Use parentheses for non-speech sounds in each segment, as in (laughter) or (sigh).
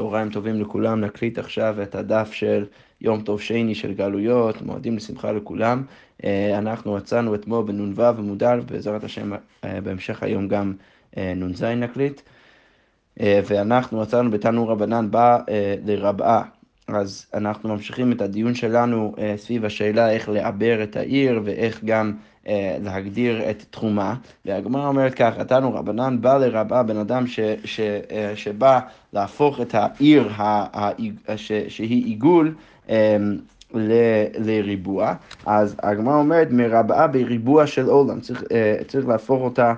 צהריים טובים לכולם, נקליט עכשיו את הדף של יום טוב שני של גלויות, מועדים לשמחה לכולם. אה, אנחנו מצאנו אתמול בנ"ו עמוד א', בעזרת השם אה, בהמשך היום גם אה, נ"ז נקליט. ואנחנו מצאנו בתנו רבנן בא לרבעה. אז אנחנו ממשיכים את הדיון שלנו סביב השאלה איך לעבר את העיר ואיך גם להגדיר את תחומה, והגמרא אומרת ככה, תנו רבנן בא לרבה בן אדם ש, ש, אה, שבא להפוך את העיר ה, ה, ש, שהיא עיגול אה, ל, לריבוע, אז הגמרא אומרת מרבעה בריבוע של עולם, צריך, צריך להפוך אותה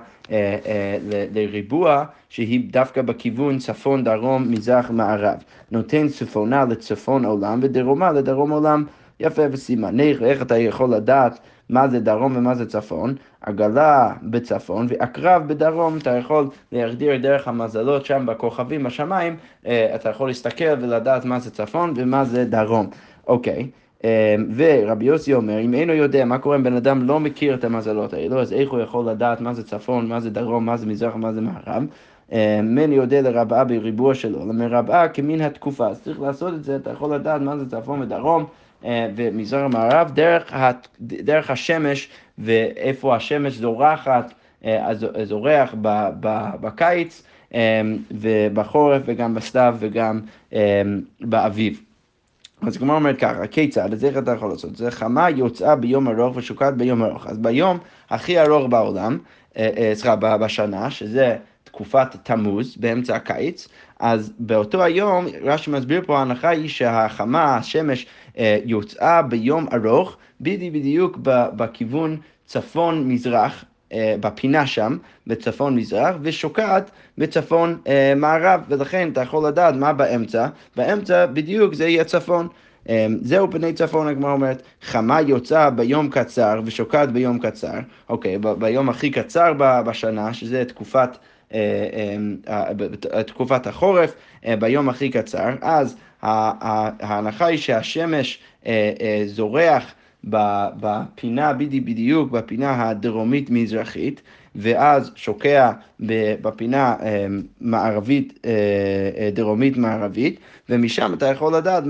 לריבוע שהיא דווקא בכיוון צפון, דרום, מזרח, מערב. נותן צפונה לצפון עולם ודרומה לדרום עולם. יפה וסימני, איך אתה יכול לדעת מה זה דרום ומה זה צפון, עגלה בצפון ועקרב בדרום, אתה יכול להגדיר דרך המזלות שם בכוכבים בשמיים, אה, אתה יכול להסתכל ולדעת מה זה צפון ומה זה דרום. אוקיי. אה, ורבי יוסי אומר, אם אינו יודע מה קורה אם בן אדם לא מכיר את המזלות האלו, אז איך הוא יכול לדעת מה זה צפון, מה זה דרום, מה זה מזרח, מה זה מערב? אה, מני יודע לרבעה בריבוע שלו, למרבעה כמין התקופה, אז צריך לעשות את זה, אתה יכול לדעת מה זה צפון ודרום. אה, ומזרח המערב דרך, דרך השמש ואיפה השמש זורחת, אה, זורח בקיץ אה, ובחורף וגם בסתיו וגם באביב. אז כמו אומרת ככה, כיצד? אז איך אתה יכול לעשות? זה חמה יוצאה ביום ארוך ושוקעת ביום ארוך. אז ביום הכי ארוך בעולם, סליחה, בשנה, שזה תקופת תמוז, באמצע הקיץ, אז באותו היום, רש"י מסביר פה, ההנחה היא שהחמה, השמש, אה, יוצאה ביום ארוך, בדיוק בכיוון צפון-מזרח, אה, בפינה שם, בצפון-מזרח, ושוקעת בצפון-מערב, אה, ולכן אתה יכול לדעת מה באמצע, באמצע בדיוק זה יהיה צפון. זהו פני צפון, הגמרא אומרת, חמה יוצאה ביום קצר ושוקעת ביום קצר, אוקיי, ביום הכי קצר בשנה, שזה תקופת... תקופת החורף, ביום הכי קצר, אז ההנחה היא שהשמש זורח בפינה, בדיוק בפינה הדרומית-מזרחית, ואז שוקע בפינה מערבית, דרומית-מערבית, ומשם אתה יכול לדעת,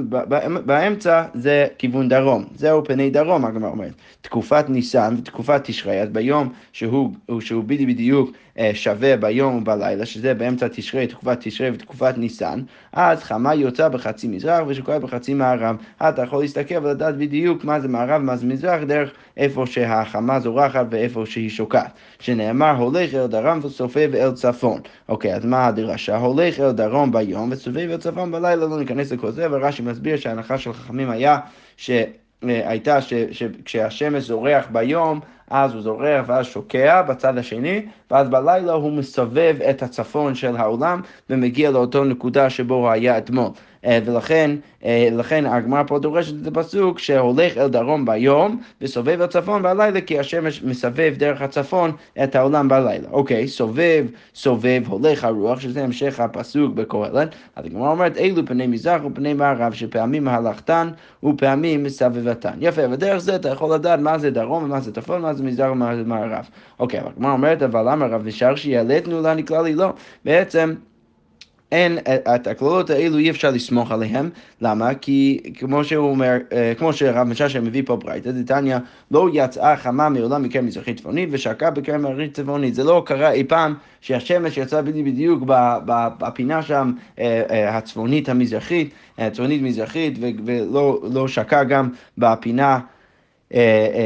באמצע זה כיוון דרום, זהו פני דרום, הגמרא אומרת. תקופת ניסן ותקופת תשרי, אז ביום שהוא, שהוא בדיוק אה, שווה ביום ובלילה, שזה באמצע תשרי, תקופת תשרי ותקופת ניסן, אז חמה יוצא בחצי מזרח ושוקעת בחצי מערב. אתה יכול להסתכל ולדעת בדיוק מה זה מערב ומה זה מזרח, דרך איפה שהחמה זורחת ואיפה שהיא שוקעת. שנאמר, הולך אל דרום וסופב אל צפון. אוקיי, אז מה הדרשה? הולך אל דרום ביום וסובב אל צפון בלילה, לא ניכנס לכל זה, ורש"י מסביר שההנחה של חכמים היה ש... הייתה שכשהשמש זורח ביום, אז הוא זורח ואז שוקע בצד השני, ואז בלילה הוא מסובב את הצפון של העולם ומגיע לאותו נקודה שבו הוא היה אתמול. אה, ולכן, אה, לכן הגמרא פה דורשת את הפסוק שהולך אל דרום ביום וסובב אל צפון בלילה כי השמש מסבב דרך הצפון את העולם בלילה. אוקיי, סובב, סובב, הולך הרוח, שזה המשך הפסוק בקהלת. אז הגמרא אומרת אלו פני מזרח ופני מערב שפעמים הלכתן ופעמים מסבבתן. יפה, ודרך זה אתה יכול לדעת מה זה דרום ומה זה צפון, מה זה מזרח ומה זה מערב. אוקיי, אבל הגמרא אומרת אבל למה רב נשאר שיעלתנו נקרא לי לא. בעצם אין, את הקללות האלו אי אפשר לסמוך עליהן, למה? כי כמו שהוא אומר, אה, כמו שרב משאשר מביא פה ברייתא, דתניא לא יצאה חמה מעולם מקרן מזרחית צפונית ושקעה בקרן מזרחית צפונית. זה לא קרה אי פעם שהשמש יצאה בדיוק בפינה שם אה, אה, הצפונית המזרחית, הצפונית מזרחית, ולא לא שקעה גם בפינה אה, אה,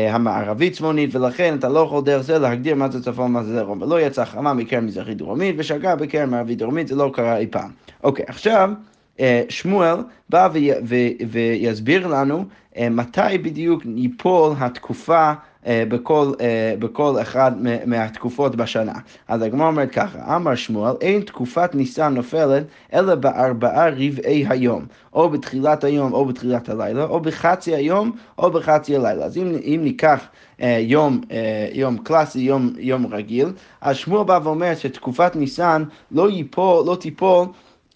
המערבית צפונית, ולכן אתה לא יכול דרך זה להגדיר מה זה צפון ומה זה דרום. ולא יצא חמה מקרן מזרחית דרומית ושגה בקרן מערבית דרומית, זה לא קרה אי פעם. אוקיי, עכשיו אה, שמואל בא ויסביר לנו מתי בדיוק ייפול התקופה אה, בכל, אה, בכל אחד מהתקופות בשנה. אז הגמרא אומרת ככה, אמר שמואל, אין תקופת ניסן נופלת אלא בארבעה רבעי היום, או בתחילת היום או בתחילת הלילה, או בחצי היום או בחצי הלילה. אז אם, אם ניקח אה, יום, יום קלאסי, יום, יום רגיל, אז שמואל בא ואומר שתקופת ניסן לא, ייפול, לא תיפול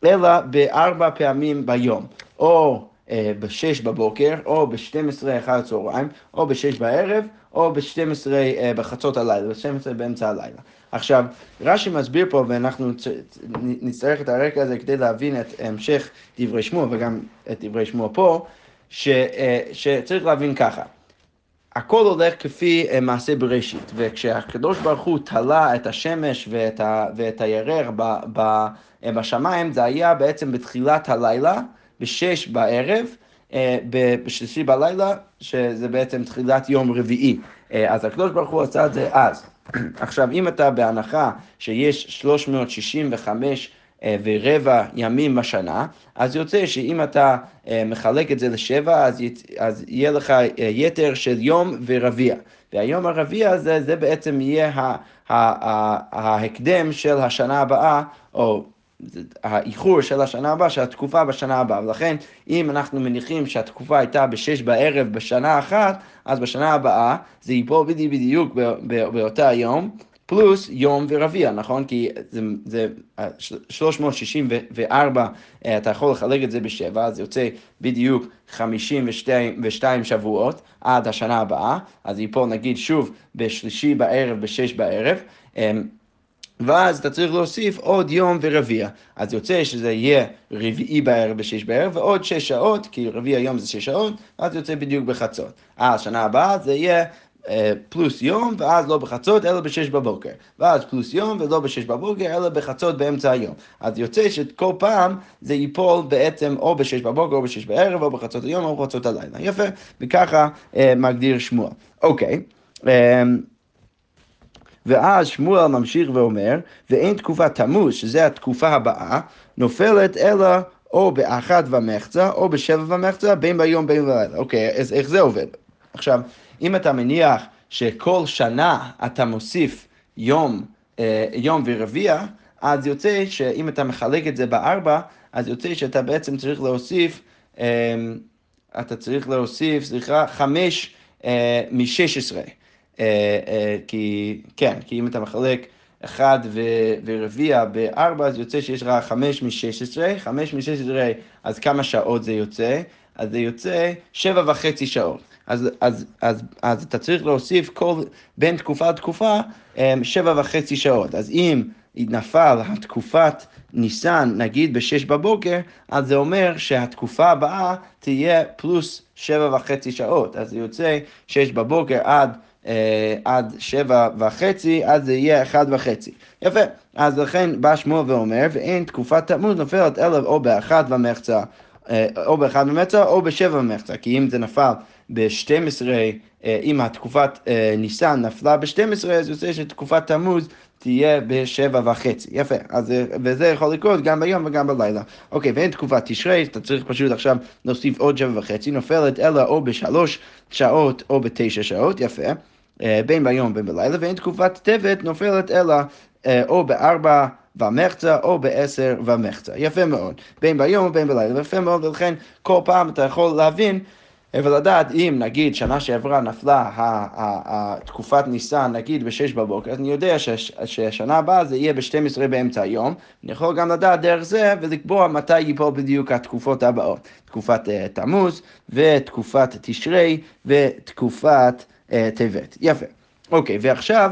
אלא בארבע פעמים ביום. או אה, ב-6 בבוקר, או ב-12 אחר הצהריים, או ב-6 בערב, או ב-12 אה, בחצות הלילה, ב-12 באמצע הלילה. עכשיו, רש"י מסביר פה, ואנחנו נצטרך את הרקע הזה כדי להבין את המשך דברי שמוע, וגם את דברי שמוע פה, ש, אה, שצריך להבין ככה. הכל הולך כפי אה, מעשה בראשית, וכשהקדוש ברוך הוא תלה את השמש ואת, ה, ואת הירח ב, ב, אה, בשמיים, זה היה בעצם בתחילת הלילה, בשש בערב, בשלישי בלילה, שזה בעצם תחילת יום רביעי. אז הקדוש ברוך הוא עשה את זה אז. (clears throat) עכשיו, אם אתה בהנחה שיש 365 אה, ורבע ימים בשנה, אז יוצא שאם אתה אה, מחלק את זה לשבע, אז, אז יהיה לך אה, יתר של יום ורביע. והיום הרביע הזה, זה בעצם יהיה ההקדם של השנה הבאה, או האיחור של השנה הבאה, של התקופה בשנה הבאה. ולכן, אם אנחנו מניחים שהתקופה הייתה בשש בערב בשנה אחת, אז בשנה הבאה זה ייפול בדיוק בדיוק באותה יום. פלוס יום ורביע, נכון? כי זה, זה 364, אה, אתה יכול לחלק את זה בשבע, אז יוצא בדיוק 52 שבועות עד השנה הבאה, אז ייפול נגיד שוב בשלישי בערב, בשש בערב. ואז אתה צריך להוסיף עוד יום ורביע. אז יוצא שזה יהיה רביעי בערב בשש בערב, ועוד שש שעות, כי רביע היום זה שש שעות, אז יוצא בדיוק בחצות. אז שנה הבאה זה יהיה אה, פלוס יום, ואז לא בחצות, אלא בשש בבוקר. ואז פלוס יום, ולא בשש בבוקר, אלא בחצות באמצע היום. אז יוצא שכל פעם זה ייפול בעצם או בשש בבוקר, או בשש בערב, או בחצות היום, או בחצות הלילה. יפה, וככה אה, מגדיר שמואל. אוקיי. אה, ואז שמואל ממשיך ואומר, ואין תקופת תמוז, שזה התקופה הבאה, נופלת אלא או באחת ומחצה, או בשבע ומחצה, בין ביום בין בלילה. אוקיי, אז איך זה עובד? עכשיו, אם אתה מניח שכל שנה אתה מוסיף יום, אה, יום ורביע, אז יוצא שאם אתה מחלק את זה בארבע, אז יוצא שאתה בעצם צריך להוסיף, אה, אתה צריך להוסיף, סליחה, חמש אה, משש עשרה. כי, כן, כי אם אתה מחלק אחד ורביע בארבע, אז יוצא שיש לך חמש משש עשרה, חמש משש עשרה, אז כמה שעות זה יוצא? אז זה יוצא שבע וחצי שעות. אז, אז, אז, אז אתה צריך להוסיף כל, בין תקופה לתקופה אמ, שבע וחצי שעות. אז אם נפל התקופת ניסן, נגיד בשש בבוקר, אז זה אומר שהתקופה הבאה תהיה פלוס שבע וחצי שעות. אז זה יוצא שש בבוקר עד... Uh, עד שבע וחצי, אז זה יהיה אחד וחצי. יפה. אז לכן בא שמואל ואומר, ואין תקופת תמוז נופלת אלא או באחד ומחצה, uh, או באחד ומחצה או בשבע ומחצה, כי אם זה נפל ב-12, אה, אם התקופת אה, ניסן נפלה ב-12, אז יוצא שתקופת תמוז תהיה בשבע וחצי. יפה, אז, אה, וזה יכול לקרות גם ביום וגם בלילה. אוקיי, ואין תקופת תשרי, אתה צריך פשוט עכשיו להוסיף עוד שבע וחצי, נופלת אלא או בשלוש שעות או בתשע שעות, יפה, בין ביום ובין בלילה, ואין תקופת טבת נופלת אלא או בארבע... ומחצה או בעשר ומחצה. יפה מאוד. בין ביום ובין בלילה, יפה מאוד, ולכן כל פעם אתה יכול להבין ולדעת אם נגיד שנה שעברה נפלה התקופת ניסן נגיד ב-6 בבוקר, אז אני יודע שהשנה הבאה זה יהיה ב-12 באמצע היום, אני יכול גם לדעת דרך זה ולקבוע מתי ייפול בדיוק התקופות הבאות, תקופת uh, תמוז ותקופת תשרי ותקופת טבת. יפה. אוקיי, ועכשיו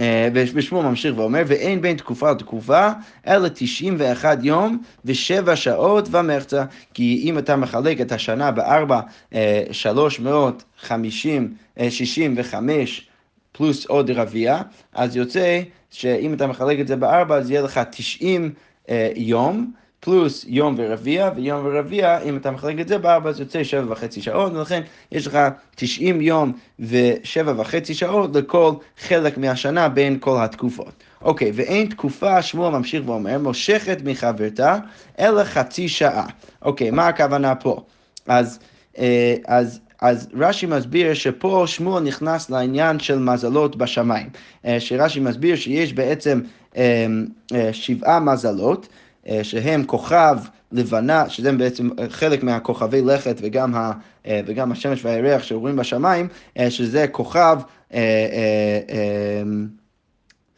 אה, ושמו ממשיך ואומר, ואין בין תקופה לתקופה, אלא 91 יום ושבע שעות ומחצה. כי אם אתה מחלק את השנה בארבע, 365 אה, פלוס עוד רביע, אז יוצא שאם אתה מחלק את זה בארבע, אז יהיה לך 90 אה, יום. פלוס יום ורביע, ויום ורביע, אם אתה מחלק את זה בארבע, זה יוצא שבע וחצי שעות, ולכן יש לך 90 יום ושבע וחצי שעות לכל חלק מהשנה בין כל התקופות. אוקיי, ואין תקופה, שמואל ממשיך ואומר, מושכת מחברתה, אלא חצי שעה. אוקיי, מה הכוונה פה? אז, אה, אז אז רש"י מסביר שפה שמואל נכנס לעניין של מזלות בשמיים. אה, שרש"י מסביר שיש בעצם אה, שבעה מזלות. אה, שהם כוכב לבנה, שזה בעצם חלק מהכוכבי לכת וגם, ה, אה, וגם השמש והירח שרואים בשמיים, אה, שזה כוכב,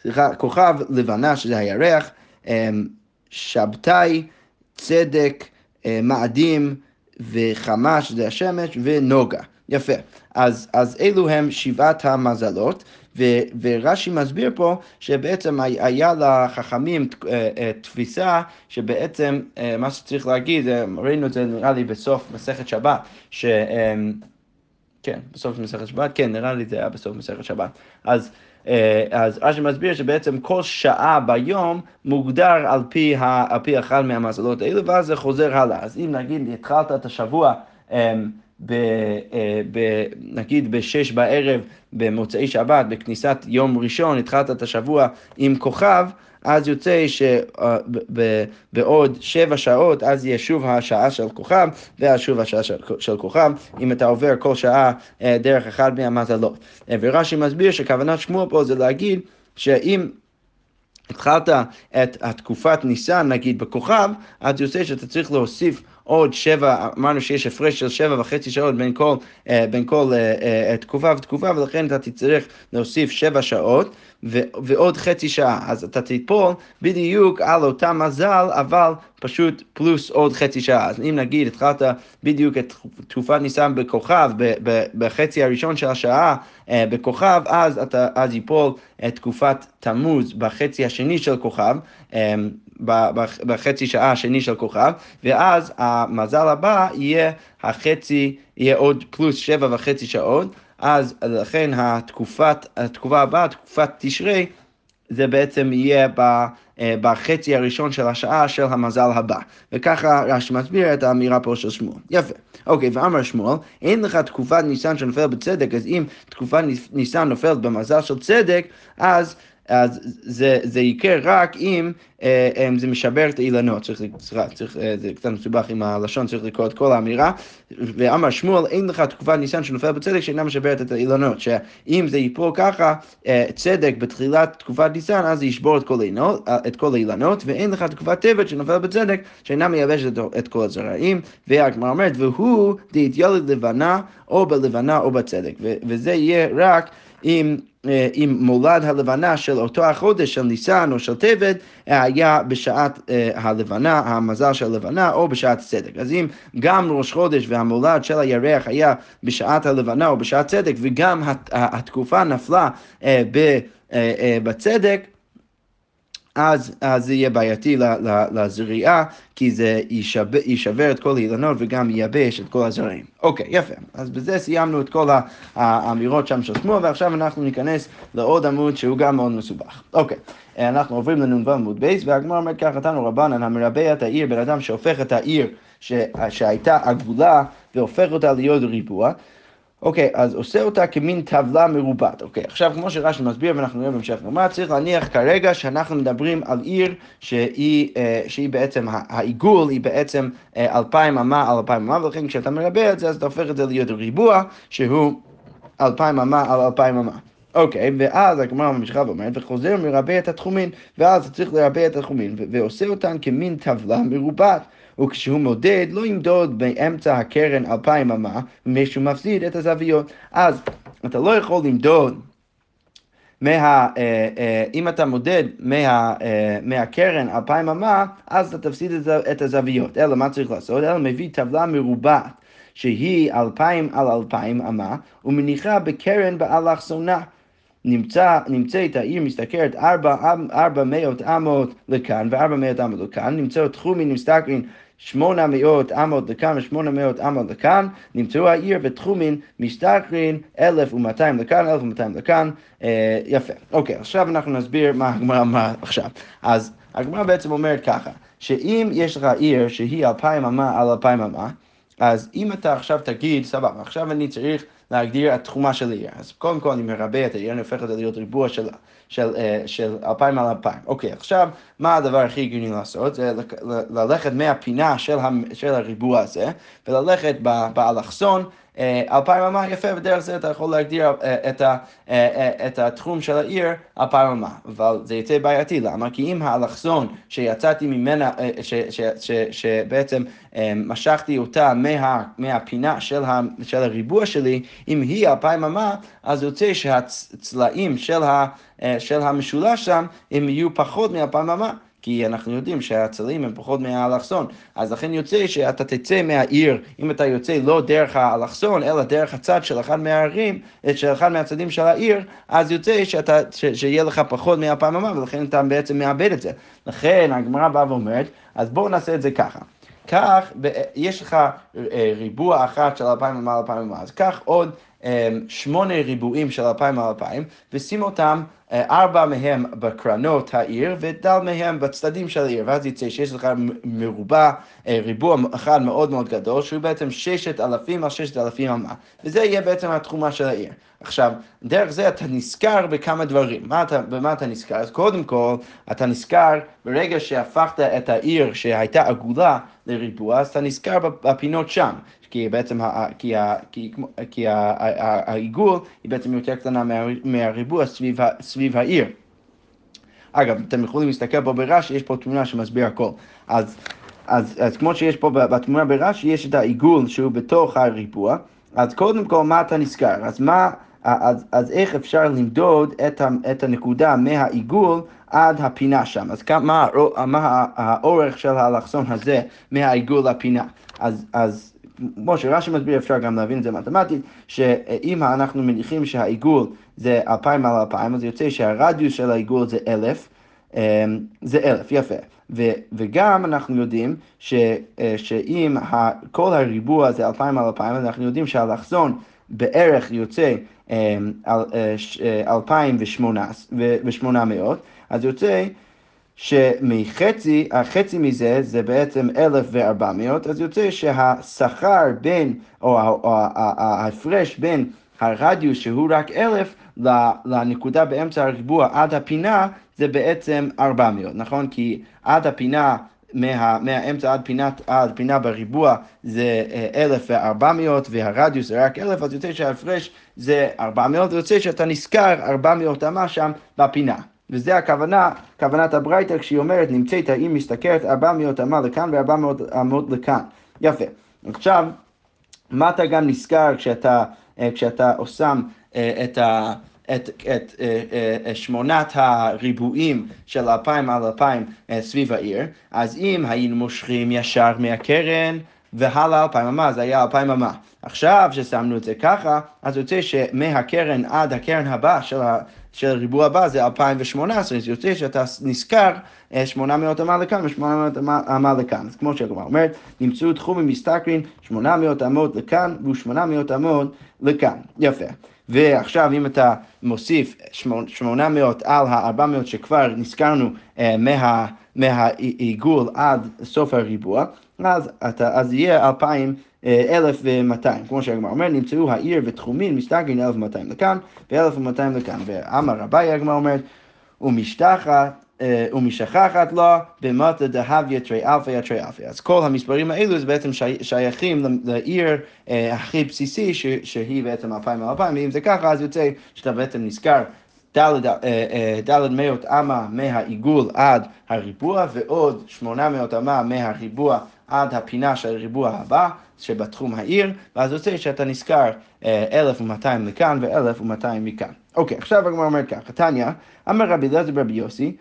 סליחה, כוכב לבנה, שזה הירח, שבתאי, צדק, אה, מאדים וחמה, שזה השמש, ונוגה. יפה. אז, אז אלו הם שבעת המזלות, ו, ורש"י מסביר פה שבעצם היה לחכמים אה, אה, תפיסה שבעצם מה שצריך להגיד, ראינו את זה נראה לי בסוף מסכת שבת, ש... כן, בסוף מסכת שבת, כן, נראה לי זה היה בסוף מסכת שבת. אז, אז רש"י מסביר שבעצם כל שעה ביום מוגדר על פי, ה, על פי אחד מהמזלות האלו, ואז זה חוזר הלאה. אז אם נגיד התחלת את השבוע ב, אה, ב, נגיד בשש בערב במוצאי שבת, בכניסת יום ראשון, התחלת את השבוע עם כוכב, אז יוצא שבעוד שבע שעות, אז יהיה שוב השעה של כוכב, ואז שוב השעה של, של כוכב, אם אתה עובר כל שעה אה, דרך אחד מהמזלות. אה, ורש"י מסביר שכוונת שמוע פה זה להגיד שאם התחלת את התקופת ניסן, נגיד, בכוכב, אז יוצא שאתה צריך להוסיף עוד שבע, אמרנו שיש הפרש של שבע וחצי שעות בין כל, אה, בין כל אה, אה, תקופה ותקופה, ולכן אתה תצטרך להוסיף שבע שעות. ו- ועוד חצי שעה, אז אתה תיפול בדיוק על אותה מזל, אבל פשוט פלוס עוד חצי שעה. אז אם נגיד התחלת בדיוק את תקופת ניסן בכוכב, בחצי הראשון של השעה בכוכב, אז, אתה, אז ייפול את תקופת תמוז בחצי השני של כוכב. בחצי שעה השני של כוכב, ואז המזל הבא יהיה החצי, יהיה עוד פלוס שבע וחצי שעות, אז לכן התקופת, התקופה הבאה, תקופת תשרי, זה בעצם יהיה ב, אה, בחצי הראשון של השעה של המזל הבא. וככה רש"י מסביר את האמירה פה של שמואל. יפה. אוקיי, ואמר שמואל, אין לך תקופת ניסן שנופל בצדק, אז אם תקופת ניסן נופלת במזל של צדק, אז אז זה, זה יקרה רק אם אה, אה, זה משבר את האילנות, צריך, סליחה, צריך, אה, זה קצת מסובך עם הלשון, צריך לקרוא את כל האמירה, ואמר שמואל, אין לך תקופת ניסן שנופל בצדק שאינה משברת את האילנות, שאם זה ייפול ככה, צדק בתחילת תקופת ניסן, אז זה ישבור את כל, האילנות, אה, את כל האילנות, ואין לך תקופת טבת שנופל בצדק שאינה מייבשת את, את כל הזרעים, והגמרא אומרת, והוא דהתיילד לבנה, או בלבנה או בצדק, וזה יהיה רק אם... אה, אם מולד הלבנה של אותו החודש של ניסן או של טבת היה בשעת אה, הלבנה, המזל של הלבנה או בשעת צדק. אז אם גם ראש חודש והמולד של הירח היה בשעת הלבנה או בשעת צדק וגם התקופה נפלה אה, בצדק, אז, אז זה יהיה בעייתי לזריעה, כי זה יישבר, יישבר את כל האילנות וגם ייבש את כל הזרעים. אוקיי, יפה. אז בזה סיימנו את כל האמירות שם של שמוע, ועכשיו אנחנו ניכנס לעוד עמוד שהוא גם מאוד מסובך. אוקיי, אנחנו עוברים לנ"ו עמוד בייס, והגמר אומר ככה, תנו רבנן המרבע את העיר, בן אדם שהופך את העיר שהייתה עגולה והופך אותה להיות ריבוע. אוקיי, okay, אז עושה אותה כמין טבלה מרובעת. אוקיי, okay, עכשיו כמו שרש"י מסביר ואנחנו נראה בהמשך נאמר, צריך להניח כרגע שאנחנו מדברים על עיר שהיא, אה, שהיא בעצם, העיגול היא בעצם אה, אלפיים אמה על אלפיים אמה, ולכן כשאתה מרבה את זה אז אתה הופך את זה להיות ריבוע שהוא אלפיים אמה על אלפיים אמה. אוקיי, ואז הגמרא ממשיכה ואומרת, וחוזר מרבה את התחומין, ואז צריך לרבה את התחומין, ועושה אותן כמין טבלה מרובעת. וכשהוא מודד לא ימדוד באמצע הקרן אלפיים אמה, מפני שהוא מפסיד את הזוויות. אז אתה לא יכול למדוד מה, אה, אה, אם אתה מודד מה, אה, מהקרן אלפיים אמה, אז אתה תפסיד את הזוויות. אלא מה צריך לעשות? אלא מביא טבלה מרובעת. שהיא אלפיים על אלפיים אמה, ומניחה בקרן באלכסונה. נמצא, נמצאת העיר משתכרת ארבע, ארבע מאות אמות לכאן וארבע מאות אמות לכאן, נמצאות תחומים משתכרים שמונה מאות אמות לכאן ושמונה מאות אמות לכאן, נמצאו העיר ותחומין משתכרין אלף ומאתיים לכאן, אלף ומאתיים לכאן, אה, יפה. אוקיי, עכשיו אנחנו נסביר מה הגמרא אמרה עכשיו. אז הגמרא בעצם אומרת ככה, שאם יש לך עיר שהיא אלפיים אמה על אלפיים אמה, אז אם אתה עכשיו תגיד, סבבה, עכשיו אני צריך להגדיר את תחומה של העיר. אז קודם כל אני מרבה את העיר, אני הופך את זה להיות ריבוע של, של, אה, של אלפיים על אלפיים. אוקיי, עכשיו, מה הדבר הכי הגיוני לעשות? זה ללכת מהפינה של, של הריבוע הזה, וללכת באלכסון. אה, אלפיים אמה יפה, ודרך זה אתה יכול להגדיר אה, את, ה, אה, את התחום של העיר אלפיים אמה. אבל זה יצא בעייתי, למה? כי אם האלכסון שיצאתי ממנה, ש, ש, ש, שבעצם משכתי אותה מה, מהפינה של, ה, של הריבוע שלי, אם היא אלפיים אמה, אז יוצא שהצלעים של, ה, של המשולש שם, הם יהיו פחות מאלפיים אמה. כי אנחנו יודעים שהעצלים הם פחות מהאלכסון, אז לכן יוצא שאתה תצא מהעיר, אם אתה יוצא לא דרך האלכסון, אלא דרך הצד של אחד מהערים, של אחד מהצדים של העיר, אז יוצא שאתה, ש, שיהיה לך פחות אמה, ולכן אתה בעצם מאבד את זה. לכן הגמרא באה ואומרת, אז בואו נעשה את זה ככה. קח, יש לך אה, ריבוע אחת של אלפיים אמה, אלפיים אמה, אז קח עוד אה, שמונה ריבועים של אלפיים על אלפיים, ושים אותם ארבע מהם בקרנות העיר ודל מהם בצדדים של העיר, ואז יצא שיש לך מרובע, אה, ריבוע אחד מאוד מאוד גדול, שהוא בעצם ששת אלפים על ששת אלפים אמה, וזה יהיה בעצם התחומה של העיר. עכשיו, דרך זה אתה נזכר בכמה דברים. מה אתה, במה אתה נזכר? אז קודם כל, אתה נזכר ברגע שהפכת את העיר שהייתה עגולה לריבוע, אז אתה נזכר בפינות שם. כי בעצם, כי, כי, העיגול היא בעצם יותר קטנה מהריבוע סביב, סביב העיר. אגב, אתם יכולים להסתכל פה ברש"י, יש פה תמונה שמסביר הכל. אז, אז, אז כמו שיש פה בתמונה ברש"י, יש את העיגול שהוא בתוך הריבוע, אז קודם כל, מה אתה נזכר? אז מה... אז, אז איך אפשר למדוד את, ה, את הנקודה מהעיגול עד הפינה שם? אז מה, מה האורך של האלכסון הזה מהעיגול לפינה? אז, אז כמו שרש"י מסביר, אפשר גם להבין את זה מתמטית, שאם אנחנו מניחים שהעיגול זה אלפיים על אלפיים, אז יוצא שהרדיוס של העיגול זה אלף, אמ, זה אלף, יפה. ו, וגם אנחנו יודעים ש, אה, שאם כל הריבוע זה אלפיים על אלפיים, אנחנו יודעים שהאלכסון בערך יוצא אמ, אה, אה, אלפיים ושמונה מאות, אז יוצא שמחצי, החצי מזה זה בעצם 1,400, אז יוצא שהשכר בין, או ההפרש בין הרדיוס שהוא רק 1,000 לנקודה באמצע הריבוע עד הפינה זה בעצם 400, נכון? כי עד הפינה מה, מהאמצע עד פינת, עד פינה בריבוע זה 1,400 והרדיוס זה רק 1,000, אז יוצא שההפרש זה 400, ויוצא שאתה נזכר 400 אמה שם בפינה. וזה הכוונה, כוונת הברייתא כשהיא אומרת נמצאת אם מסתכלת 400 אמה לכאן ו-400 אמות לכאן. יפה. עכשיו, מה אתה גם נזכר כשאתה, אה, כשאתה שם אה, את ה... את, את, את, אה, שמונת הריבועים של אלפיים על אלפיים סביב העיר, אז אם היינו מושכים ישר מהקרן והלאה אלפיים אמה, זה היה אלפיים אמה. עכשיו ששמנו את זה ככה, אז יוצא שמהקרן עד הקרן הבא של, ה, של הריבוע הבא זה 2018, אז יוצא שאתה נזכר 800 אמה לכאן ו-800 אמה לכאן. אז כמו שהגמרא אומרת, נמצאו תחומים מסתכרין 800 אמות לכאן ו-800 אמות לכאן. יפה. ועכשיו אם אתה מוסיף 800 על ה-400 שכבר נזכרנו אה, מה, מהעיגול עד סוף הריבוע, אז, אתה, אז יהיה 2,000, 1,200. כמו שהגמרא אומר, נמצאו העיר ותחומין מסתגרין 1,200 לכאן ו-1,200 לכאן. ואמר רבי הגמרא אומרת, ומשתחת אה, ומשכחת לו במטה דהביה תרי אלפיה תרי אלפיה. אז כל המספרים האלו זה בעצם שייכים לעיר אה, הכי בסיסי שהיא בעצם אלפיים על אלפיים, ואם זה ככה אז יוצא שאתה בעצם נזכר דלת אה, מאות אמה מהעיגול עד הריבוע ועוד שמונה מאות אמה מהריבוע עד הפינה של הריבוע הבא שבתחום העיר, ואז יוצא שאתה נזכר 1,200 לכאן ו-1,200 מכאן. אוקיי, עכשיו הגמרא אומרת ככה, תניא, אמר רבי אליעזר ברבי יוסי,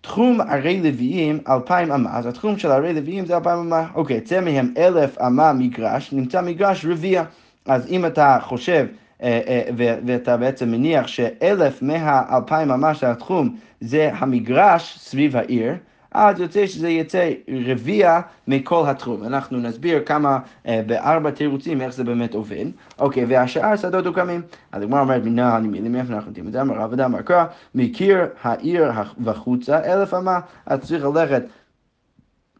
תחום ערי לוויים אלפיים אמה, אז התחום של ערי לוויים זה אלפיים אמה. אוקיי, צא מהם אלף אמה מגרש, נמצא מגרש רביע. אז אם אתה חושב אה, אה, ואתה בעצם מניח שאלף מהאלפיים אמה של התחום זה המגרש סביב העיר, אז יוצא שזה יצא רביע מכל התחום. אנחנו נסביר כמה, אה, בארבע תירוצים, איך זה באמת עובד. אוקיי, והשאר שדות הוקמים. אז הגמרא אומרת, מנה הנמילים, מאיפה אנחנו יודעים את זה? אמר עבודה קרא, מקיר העיר וחוצה אלף אמה, אז צריך ללכת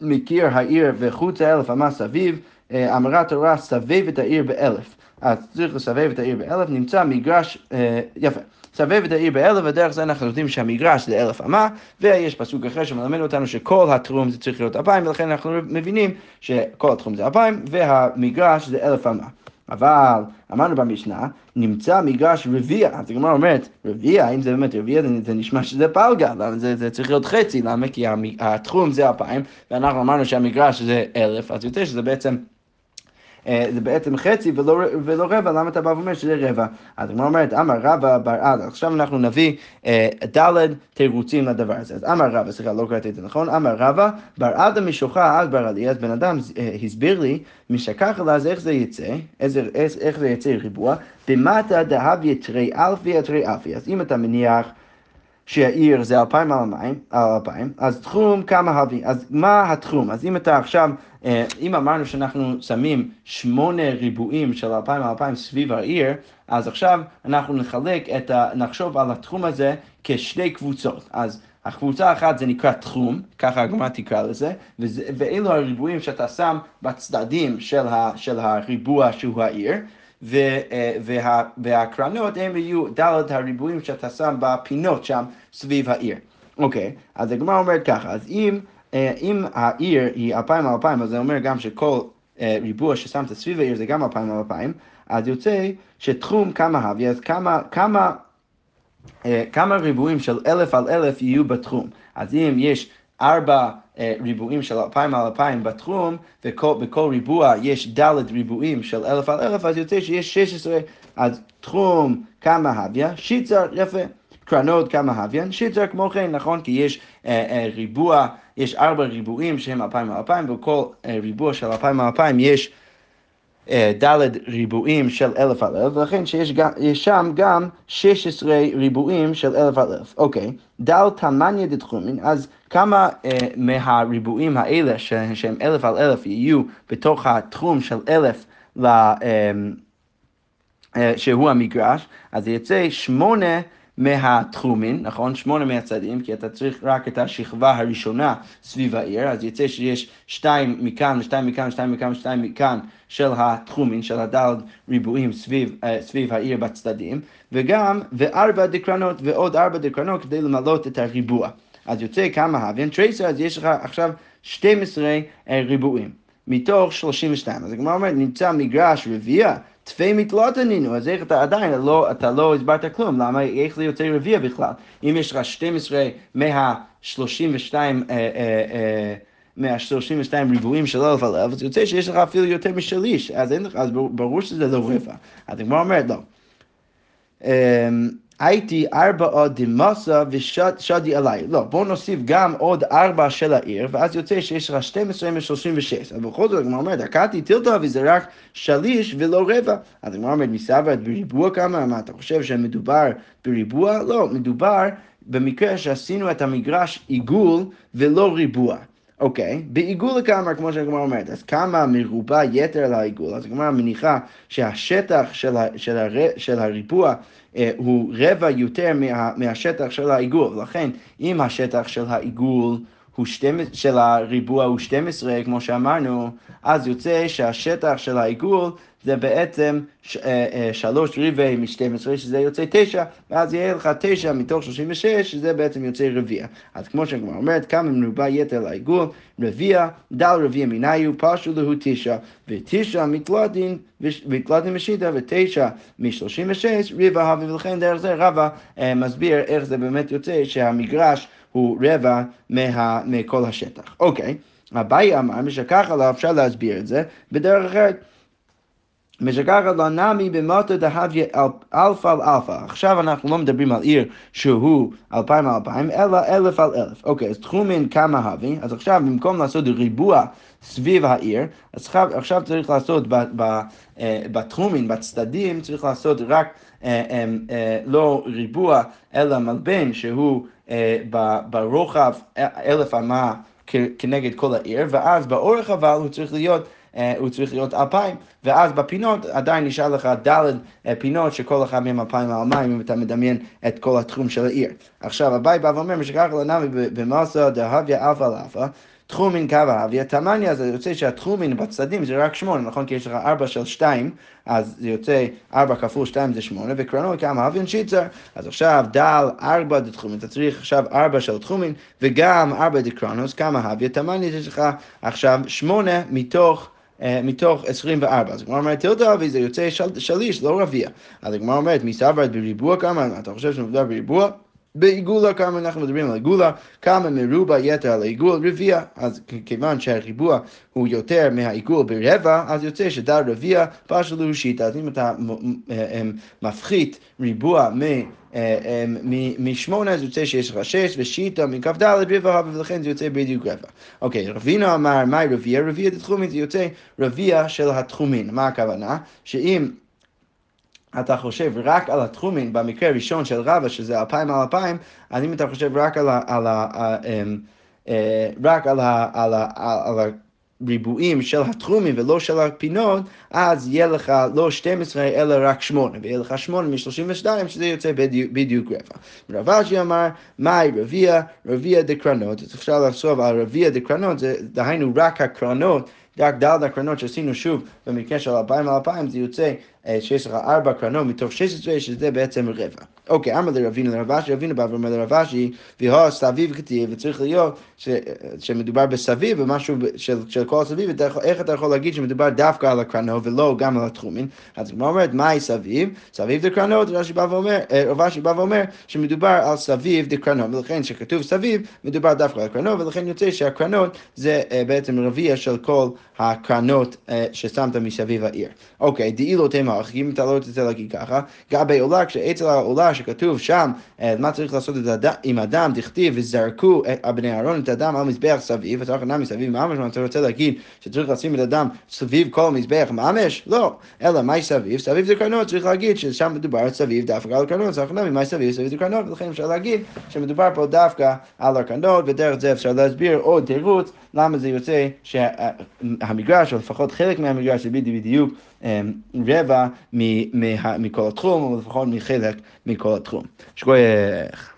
מקיר העיר וחוצה אלף אמה סביב. אה, אמרה תורה, סבב את העיר באלף. אז צריך לסבב את העיר באלף, נמצא מגרש, אה, יפה. סבב את העיר באלף, ודרך זה אנחנו יודעים שהמגרש זה אלף אמה, ויש פסוק אחר שמלמד אותנו שכל התחום זה צריך להיות אלפיים, ולכן אנחנו מבינים שכל התחום זה אלפיים, והמגרש זה אלף אמה. אבל אמרנו במשנה, נמצא מגרש רביע, אז הגמרא אומרת, רביע, אם זה באמת רביע, זה נשמע שזה פלגה, למה זה, זה צריך להיות חצי, למה? כי התחום זה אלפיים, ואנחנו אמרנו שהמגרש זה אלף, אז יותר שזה בעצם זה בעצם חצי ולא, ולא רבע, למה אתה בא ואומר שזה רבע? אז הגמרא אומרת, אמר רבא בר עדה, עכשיו אנחנו נביא אה, ד' תירוצים לדבר הזה. אז אמר רבא, סליחה, לא קראתי את זה נכון, אמר רבא, בר עדה משוחה עד בר עלי, אז בן אדם אה, הסביר לי, משכח לה, אז איך זה יצא? איזה, איך, זה יצא ריבוע? במטה דהביה תרי אלפי תרי אלפי. אז אם אתה מניח... שהעיר זה אלפיים על המים, על אלפיים, אז תחום כמה הבי, אז מה התחום? אז אם אתה עכשיו, אה, אם אמרנו שאנחנו שמים שמונה ריבועים של אלפיים על אלפיים סביב העיר, אז עכשיו אנחנו נחלק את ה... נחשוב על התחום הזה כשתי קבוצות. אז הקבוצה אחת זה נקרא תחום, ככה הגמרא תקרא לזה, וזה, ואלו הריבועים שאתה שם בצדדים של, ה, של הריבוע שהוא העיר, וה, והקרנות הם יהיו דלת הריבועים שאתה שם בפינות שם סביב העיר. אוקיי, אז הגמרא אומרת ככה, אז אם, אה, אם העיר היא אלפיים אלפיים, אז זה אומר גם שכל אה, ריבוע ששמת סביב העיר זה גם אלפיים אלפיים, אז יוצא שתחום כמה הבי, אז כמה, כמה, כמה ריבועים של אלף על אלף יהיו בתחום. אז אם יש ארבע אה, ריבועים של אלפיים על אלפיים בתחום, ובכל ריבוע יש דלת ריבועים של אלף על אלף, אז יוצא שיש שש עשרה, אז תחום כמה הוויה, שיצר, יפה. קרנות כמה הוויין, שיצר כמו כן, נכון? כי יש אה, אה, ריבוע, יש ארבע ריבועים שהם אלפיים על אלפיים, ובכל אה, ריבוע של אלפיים על אלפיים יש ד' ריבועים של אלף על אלף, ולכן שיש גם, שם גם 16 ריבועים של אלף על אלף. אוקיי, דל תלמניה דתחומין, אז כמה אה, מהריבועים האלה ש, שהם אלף על אלף יהיו בתוך התחום של אלף ל, אה, אה, שהוא המגרש, אז יצא שמונה מהתחומים, נכון? שמונה מהצדדים, כי אתה צריך רק את השכבה הראשונה סביב העיר, אז יצא שיש שתיים מכאן, ושתיים מכאן, ושתיים מכאן, ושתיים מכאן של התחומים, של הדלת ריבועים סביב, uh, סביב העיר בצדדים, וגם, וארבע דקרנות, ועוד ארבע דקרנות כדי למלות את הריבוע. אז יוצא כמה הווין טרייסר, אז יש לך עכשיו 12 אה, ריבועים. מתוך 32. אז הגמרא אומרת, נמצא מגרש רביע, תפי מתלות ענינו, אז איך אתה עדיין, לא, אתה לא הסברת כלום, למה, איך זה יוצא רביע בכלל? אם יש לך 12 מה-32, אה, אה, מה-32 ריבועים של אלף אלף, אז יוצא שיש לך אפילו יותר משליש, אז, אז ברור שזה לא רבע. אז הגמרא אומרת, לא. הייתי ארבעה דמסה ושדי עליי. לא, בואו נוסיף גם עוד ארבע של העיר, ואז יוצא שיש לך 12 מ-36. אבל בכל זאת, הגמרא אומרת, דקתי טילטה וזה רק שליש ולא רבע. אז הגמרא אומרת, מסברת בריבוע כמה? מה, אתה חושב שמדובר בריבוע? לא, מדובר במקרה שעשינו את המגרש עיגול ולא ריבוע. אוקיי, okay. בעיגול לכמה, כמו שהגמרא אומרת, אז כמה מרובע יתר לעיגול, אז הגמרא מניחה שהשטח של, ה, של, הר, של הריבוע אה, הוא רבע יותר מה, מהשטח של העיגול, לכן אם השטח של העיגול הוא 12, של הריבוע הוא 12, כמו שאמרנו, אז יוצא שהשטח של העיגול זה בעצם אה, אה, שלוש רבעי מ-12, שזה יוצא תשע, ואז יהיה לך תשע מתוך 36, שזה בעצם יוצא רביע. אז כמו שהגמרא אומרת, כמה מרובע יתר לעיגול, רביע, דל רביע מניו, פשו להו תשע, ותשע מתלדין, מתלדין משיטה, ותשע מ-36, רבע הווה, ולכן דרך זה רבא אה, מסביר איך זה באמת יוצא שהמגרש הוא רבע מה, מכל השטח. אוקיי, אביי אמר שככה לא אפשר להסביר את זה בדרך אחרת. משכחת לה נמי במתא דהויא אלפא על אלפא. עכשיו אנחנו לא מדברים על עיר שהוא אלפיים על אלפיים, אלא אלף על אלף. אוקיי, אז תחומין כמה הווי, אז עכשיו במקום לעשות ריבוע סביב העיר, אז עכשיו צריך לעשות אה, בתחומין, בצדדים, צריך לעשות רק אה, אה, לא ריבוע, אלא מלבן שהוא ברוחב אלף אמה כנגד כל העיר, ואז באורך אבל הוא צריך להיות הוא צריך להיות אלפיים, ואז בפינות עדיין נשאר לך ד' אה, פינות שכל אחד מהם אלפיים על אלפיים, אם אתה מדמיין את כל התחום של העיר. עכשיו, אביי בא ואומר, משכחת לה נמי במתא דהויא אלפא לאלפא, תחומין כמה הויא, תמניא זה יוצא שהתחומין בצדדים זה רק שמונה, נכון? כי יש לך ארבע של שתיים, אז זה יוצא ארבע כפול שתיים זה שמונה, וקרנות כמה הויין שיתסר, אז עכשיו דל ארבע דתחומין, אתה צריך עכשיו ארבע של תחומין, וגם ארבע דקרנות, כמה הויא, תמניא יש לך עכשיו שמונה מתוך אה, מתוך 24. אז הגמרא אומרת תלתא וזה יוצא של, שליש, לא רביע. אז הגמרא אומרת, מסתברת בריבוע כמה, אתה חושב שמדובר בריבוע? בעיגולה, כמה אנחנו מדברים על עיגולה, כמה מרובע יתר על העיגול רביע, אז כיוון שהריבוע הוא יותר מהעיגול ברבע, אז יוצא שדר רביע פשוט הוא שיטה, אז אם אתה מפחית ריבוע מ... משמונה אז יוצא שיש לך שש, ושיטה מכ"ד רבע, ולכן זה יוצא בדיוק רבע. אוקיי, רבינו אמר, מהי רביע? רביע דתחומין זה יוצא רביע של התחומין. מה הכוונה? שאם... אתה חושב רק על התחומים, במקרה הראשון של רבא, שזה אלפיים על אלפיים, אז אם אתה חושב רק על ה... על ה אמ, אה, רק על ה... על ה... על ה ריבועים של התחומים ולא של הפינות, אז יהיה לך לא 12 אלא רק 8, ויהיה לך 8 מ-32 שזה יוצא בדיוק, רבע. רב אשי אמר, מהי רביע? רביע דקרנות, אז אפשר לחשוב על רביע דקרנות, זה דהיינו רק הקרנות. רק דל הקרנות שעשינו שוב במקרה של 2000 על 2000 זה יוצא אה, שיש לך ארבע קרנות מתוך 16 שזה בעצם רבע. אוקיי, אמר לרבינו לרב אשי, רבינו בא ואומר לרב אשי, והוא סביב כתיב, וצריך להיות ש, שמדובר בסביב, במשהו של, של כל הסביב, איך אתה יכול להגיד שמדובר דווקא על הקרנות ולא גם על התחומים? אז כמו אומרת, מהי סביב? סביב דקרנות, רש"י בא ואומר, אה, רב אשי בא ואומר שמדובר על סביב דקרנות, ולכן כשכתוב סביב, מדובר דווקא על הקרנות, ולכן יוצא שהקרנות זה אה, בעצם רביע של כל הקרנות ששמת מסביב העיר. אוקיי, דאילו תמח, אם אתה לא רוצה להגיד ככה, גבי עולה, כשאצל העולה שכתוב שם, אה, מה צריך לעשות עם הדם, דכתיב, וזרקו בני אהרון את הדם על מזבח סביב, אתה הכוונה מסביב ממש, אתה רוצה להגיד שצריך לשים את הדם סביב כל המזבח ממש? לא, אלא מהי סביב? סביב זה קרנות, צריך להגיד ששם מדובר סביב דווקא על הקרנות, זה הכוונה ממאי סביב, סביב זה קרנות, ולכן אפשר להגיד שמדובר פה דווקא על הקרנות, ודרך זה אפשר להסביר עוד תירוץ למה זה יוצא שהמגרש, או לפחות חלק מהמגרש, זה בדיוק רבע מכל התחום, או לפחות מחלק מכל התחום. שכוייך.